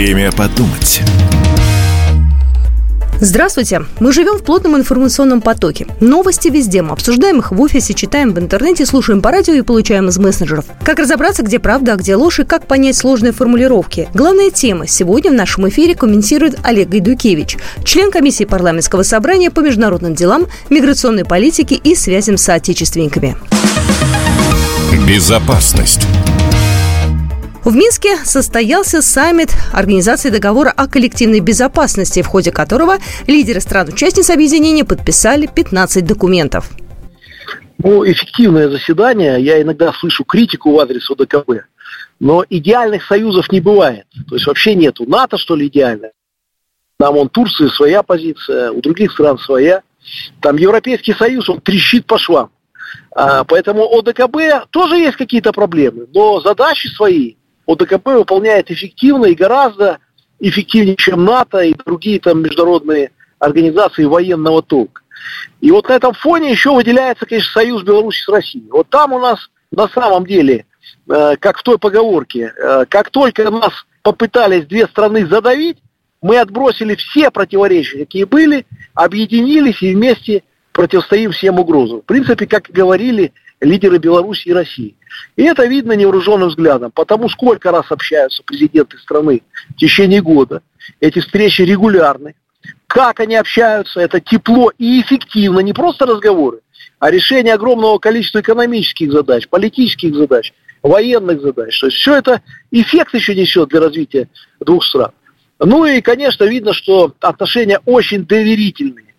Время подумать. Здравствуйте! Мы живем в плотном информационном потоке. Новости везде. Мы обсуждаем их в офисе, читаем в интернете, слушаем по радио и получаем из мессенджеров. Как разобраться, где правда, а где ложь и как понять сложные формулировки? Главная тема сегодня в нашем эфире комментирует Олег Гайдукевич, член комиссии парламентского собрания по международным делам, миграционной политике и связям с соотечественниками. Безопасность. В Минске состоялся саммит Организации договора о коллективной безопасности, в ходе которого лидеры стран-участниц объединения подписали 15 документов. Ну, эффективное заседание. Я иногда слышу критику в адрес ОДКБ. Но идеальных союзов не бывает. То есть вообще нету. НАТО, что ли, идеальное? Там он Турции своя позиция, у других стран своя. Там Европейский Союз, он трещит по швам. А, поэтому ОДКБ тоже есть какие-то проблемы, но задачи свои ОДКБ выполняет эффективно и гораздо эффективнее, чем НАТО и другие там международные организации военного толка. И вот на этом фоне еще выделяется, конечно, союз Беларуси с Россией. Вот там у нас на самом деле, э, как в той поговорке, э, как только нас попытались две страны задавить, мы отбросили все противоречия, какие были, объединились и вместе противостоим всем угрозам. В принципе, как и говорили лидеры Беларуси и России. И это видно невооруженным взглядом, потому сколько раз общаются президенты страны в течение года. Эти встречи регулярны. Как они общаются, это тепло и эффективно, не просто разговоры, а решение огромного количества экономических задач, политических задач, военных задач. То есть все это эффект еще несет для развития двух стран. Ну и, конечно, видно, что отношения очень доверительные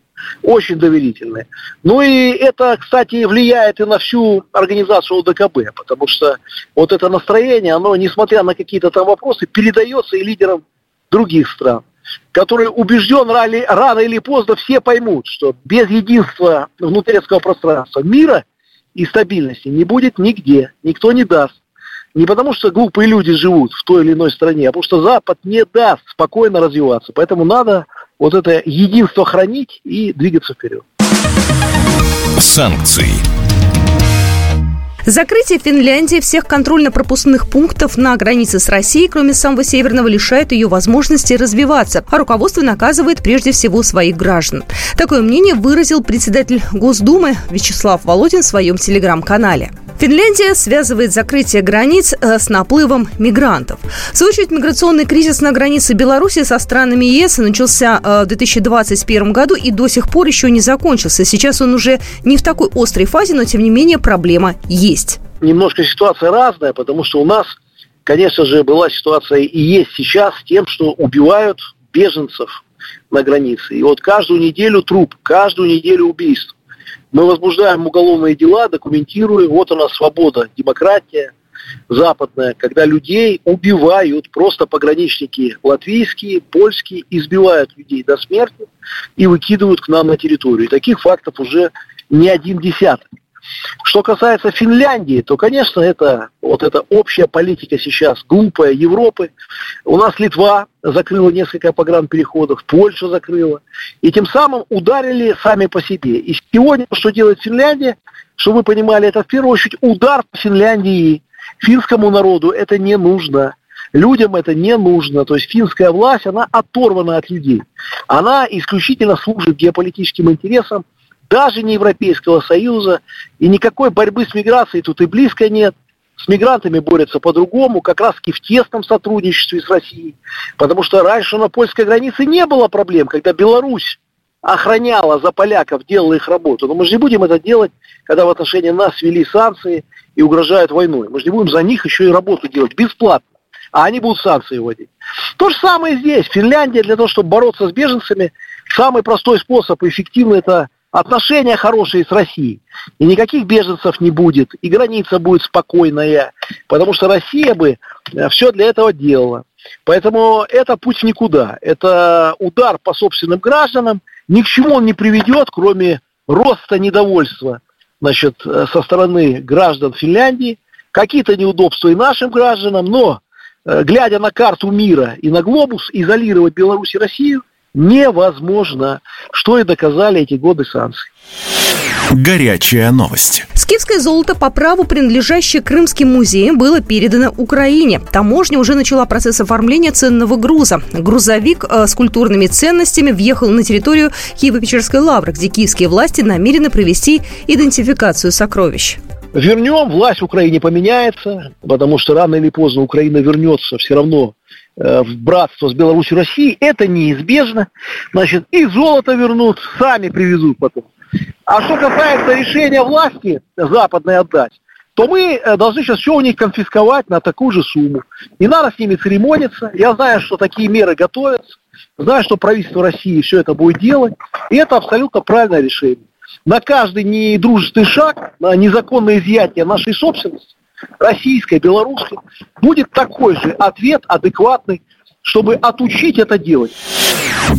очень доверительные. Ну и это, кстати, влияет и на всю организацию ОДКБ, потому что вот это настроение, оно, несмотря на какие-то там вопросы, передается и лидерам других стран, которые убежден рано, рано или поздно все поймут, что без единства внутреннего пространства мира и стабильности не будет нигде, никто не даст. Не потому, что глупые люди живут в той или иной стране, а потому что Запад не даст спокойно развиваться. Поэтому надо вот это единство хранить и двигаться вперед. Санкции. Закрытие Финляндии всех контрольно-пропускных пунктов на границе с Россией, кроме самого Северного, лишает ее возможности развиваться, а руководство наказывает прежде всего своих граждан. Такое мнение выразил председатель Госдумы Вячеслав Володин в своем телеграм-канале. Финляндия связывает закрытие границ э, с наплывом мигрантов. В свою очередь, миграционный кризис на границе Беларуси со странами ЕС начался э, в 2021 году и до сих пор еще не закончился. Сейчас он уже не в такой острой фазе, но тем не менее проблема есть. Немножко ситуация разная, потому что у нас, конечно же, была ситуация и есть сейчас тем, что убивают беженцев на границе. И вот каждую неделю труп, каждую неделю убийство. Мы возбуждаем уголовные дела, документируем. Вот она свобода, демократия западная, когда людей убивают, просто пограничники латвийские, польские, избивают людей до смерти и выкидывают к нам на территорию. И таких фактов уже не один десяток. Что касается Финляндии, то, конечно, это вот эта общая политика сейчас глупая Европы. У нас Литва закрыла несколько погранпереходов, Польша закрыла. И тем самым ударили сами по себе. И сегодня, что делает Финляндия, чтобы вы понимали, это в первую очередь удар по Финляндии. Финскому народу это не нужно. Людям это не нужно. То есть финская власть, она оторвана от людей. Она исключительно служит геополитическим интересам даже не Европейского Союза, и никакой борьбы с миграцией тут и близко нет. С мигрантами борются по-другому, как раз таки в тесном сотрудничестве с Россией. Потому что раньше на польской границе не было проблем, когда Беларусь охраняла за поляков, делала их работу. Но мы же не будем это делать, когда в отношении нас ввели санкции и угрожают войной. Мы же не будем за них еще и работу делать бесплатно. А они будут санкции вводить. То же самое здесь. Финляндия для того, чтобы бороться с беженцами, самый простой способ и эффективный это отношения хорошие с Россией. И никаких беженцев не будет, и граница будет спокойная, потому что Россия бы э, все для этого делала. Поэтому это путь никуда. Это удар по собственным гражданам. Ни к чему он не приведет, кроме роста недовольства значит, э, со стороны граждан Финляндии. Какие-то неудобства и нашим гражданам, но э, глядя на карту мира и на глобус, изолировать Беларусь и Россию невозможно, что и доказали эти годы санкций. Горячая новость. Скифское золото по праву, принадлежащее Крымским музеям, было передано Украине. Таможня уже начала процесс оформления ценного груза. Грузовик э, с культурными ценностями въехал на территорию Киево-Печерской лавры, где киевские власти намерены провести идентификацию сокровищ. Вернем, власть в Украине поменяется, потому что рано или поздно Украина вернется все равно в братство с Беларусью Россией. Это неизбежно. Значит, и золото вернут, сами привезут потом. А что касается решения власти западной отдать, то мы э, должны сейчас все у них конфисковать на такую же сумму. Не надо с ними церемониться. Я знаю, что такие меры готовятся. Знаю, что правительство России все это будет делать. И это абсолютно правильное решение. На каждый недружественный шаг, на незаконное изъятие нашей собственности, российской, белорусской, будет такой же ответ адекватный, чтобы отучить это делать.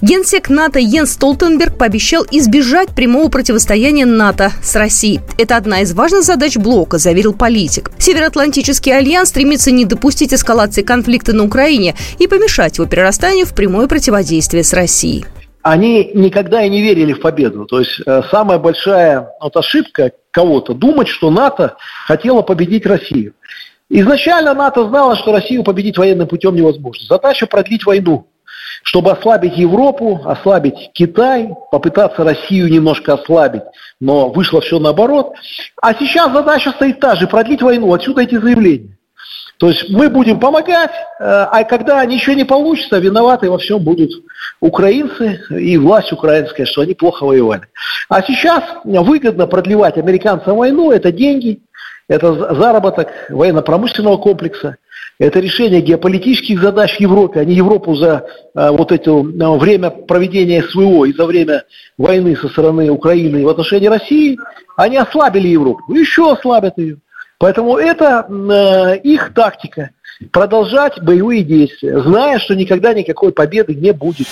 Генсек НАТО Йенс Столтенберг пообещал избежать прямого противостояния НАТО с Россией. Это одна из важных задач блока, заверил политик. Североатлантический альянс стремится не допустить эскалации конфликта на Украине и помешать его перерастанию в прямое противодействие с Россией они никогда и не верили в победу. То есть э, самая большая вот, ошибка кого-то думать, что НАТО хотела победить Россию. Изначально НАТО знало, что Россию победить военным путем невозможно. Задача продлить войну чтобы ослабить Европу, ослабить Китай, попытаться Россию немножко ослабить, но вышло все наоборот. А сейчас задача стоит та же, продлить войну, отсюда эти заявления. То есть мы будем помогать, э, а когда ничего не получится, виноваты во всем будут украинцы и власть украинская, что они плохо воевали. А сейчас выгодно продлевать американцам войну, это деньги, это заработок военно-промышленного комплекса, это решение геополитических задач в Европе. Они Европу за э, вот это э, время проведения СВО и за время войны со стороны Украины в отношении России, они ослабили Европу. Еще ослабят ее. Поэтому это э, их тактика продолжать боевые действия, зная, что никогда никакой победы не будет.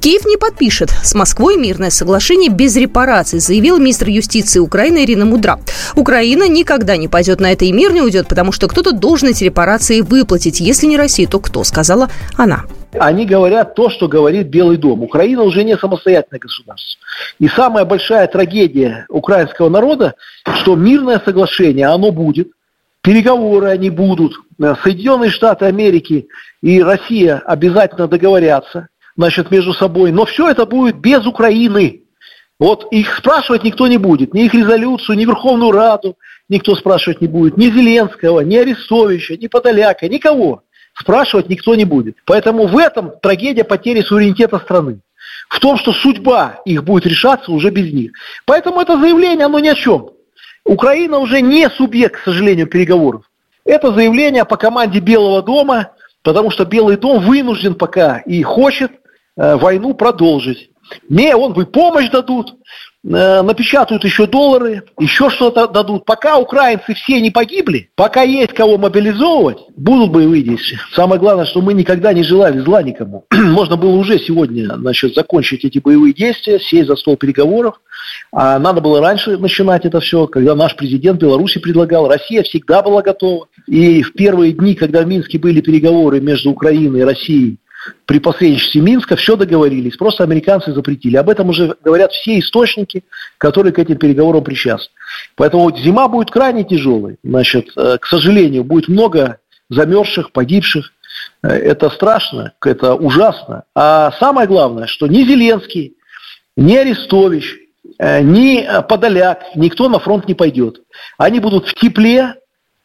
Киев не подпишет с Москвой мирное соглашение без репараций, заявил министр юстиции Украины Ирина Мудра. Украина никогда не пойдет на это и мир не уйдет, потому что кто-то должен эти репарации выплатить. Если не Россия, то кто, сказала она. Они говорят то, что говорит Белый дом. Украина уже не самостоятельное государство. И самая большая трагедия украинского народа, что мирное соглашение, оно будет, переговоры они будут, Соединенные Штаты Америки и Россия обязательно договорятся, значит, между собой. Но все это будет без Украины. Вот их спрашивать никто не будет. Ни их резолюцию, ни Верховную Раду никто спрашивать не будет. Ни Зеленского, ни Арестовича, ни Подоляка, никого. Спрашивать никто не будет. Поэтому в этом трагедия потери суверенитета страны. В том, что судьба их будет решаться уже без них. Поэтому это заявление, оно ни о чем. Украина уже не субъект, к сожалению, переговоров. Это заявление по команде Белого дома, потому что Белый дом вынужден пока и хочет Э, войну продолжить. Не, он бы помощь дадут, напечатают еще доллары, еще что-то дадут. Пока украинцы все не погибли, пока есть кого мобилизовывать, будут боевые действия. Самое главное, что мы никогда не желали зла никому. Можно было уже сегодня значит, закончить эти боевые действия, сесть за стол переговоров. А надо было раньше начинать это все, когда наш президент Беларуси предлагал. Россия всегда была готова. И в первые дни, когда в Минске были переговоры между Украиной и Россией, при посредничестве Минска все договорились, просто американцы запретили. Об этом уже говорят все источники, которые к этим переговорам причастны. Поэтому зима будет крайне тяжелой. Значит, э, к сожалению, будет много замерзших, погибших. Э, это страшно, это ужасно. А самое главное, что ни Зеленский, ни Арестович, э, ни Подоляк, никто на фронт не пойдет. Они будут в тепле,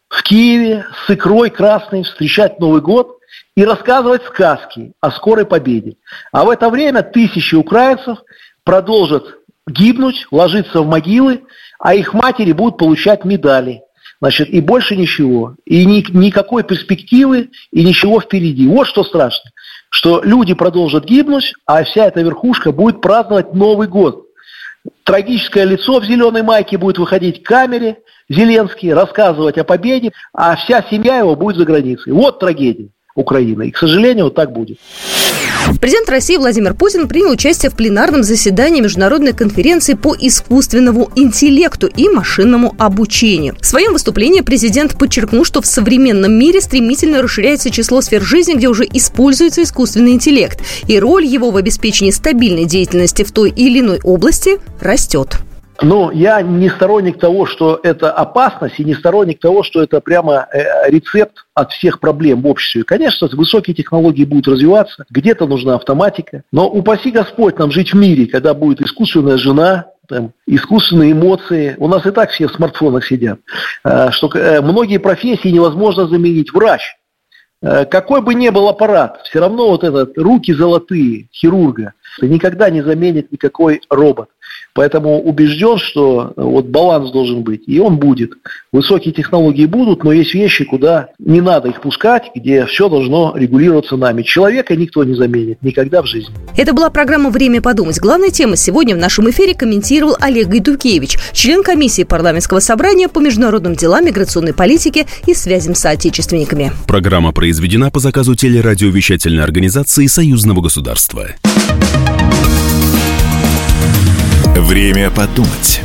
в Киеве, с икрой красной встречать Новый год – и рассказывать сказки о скорой победе. А в это время тысячи украинцев продолжат гибнуть, ложиться в могилы, а их матери будут получать медали. Значит, и больше ничего. И ни, никакой перспективы, и ничего впереди. Вот что страшно. Что люди продолжат гибнуть, а вся эта верхушка будет праздновать Новый год. Трагическое лицо в зеленой майке будет выходить к камере, Зеленский, рассказывать о победе, а вся семья его будет за границей. Вот трагедия. Украины. И, к сожалению, вот так будет. Президент России Владимир Путин принял участие в пленарном заседании Международной конференции по искусственному интеллекту и машинному обучению. В своем выступлении президент подчеркнул, что в современном мире стремительно расширяется число сфер жизни, где уже используется искусственный интеллект, и роль его в обеспечении стабильной деятельности в той или иной области растет Но я не сторонник того, что это опасность, и не сторонник того, что это прямо э, рецепт от всех проблем в обществе. Конечно, высокие технологии будут развиваться, где-то нужна автоматика, но упаси Господь нам жить в мире, когда будет искусственная жена, там, искусственные эмоции. У нас и так все в смартфонах сидят. Э, что э, многие профессии невозможно заменить. Врач. Какой бы ни был аппарат, все равно вот этот руки золотые хирурга никогда не заменит никакой робот. Поэтому убежден, что э, вот баланс должен быть, и он будет. Высокие технологии будут, но есть вещи, куда не надо их пускать, где все должно регулироваться нами. Человека никто не заменит никогда в жизни. Это была программа «Время подумать». Главная тема сегодня в нашем эфире комментировал Олег Гайдукевич, член комиссии парламентского собрания по международным делам, миграционной политике и связям с соотечественниками. Программа произведена по заказу телерадиовещательной организации Союзного государства. Время подумать.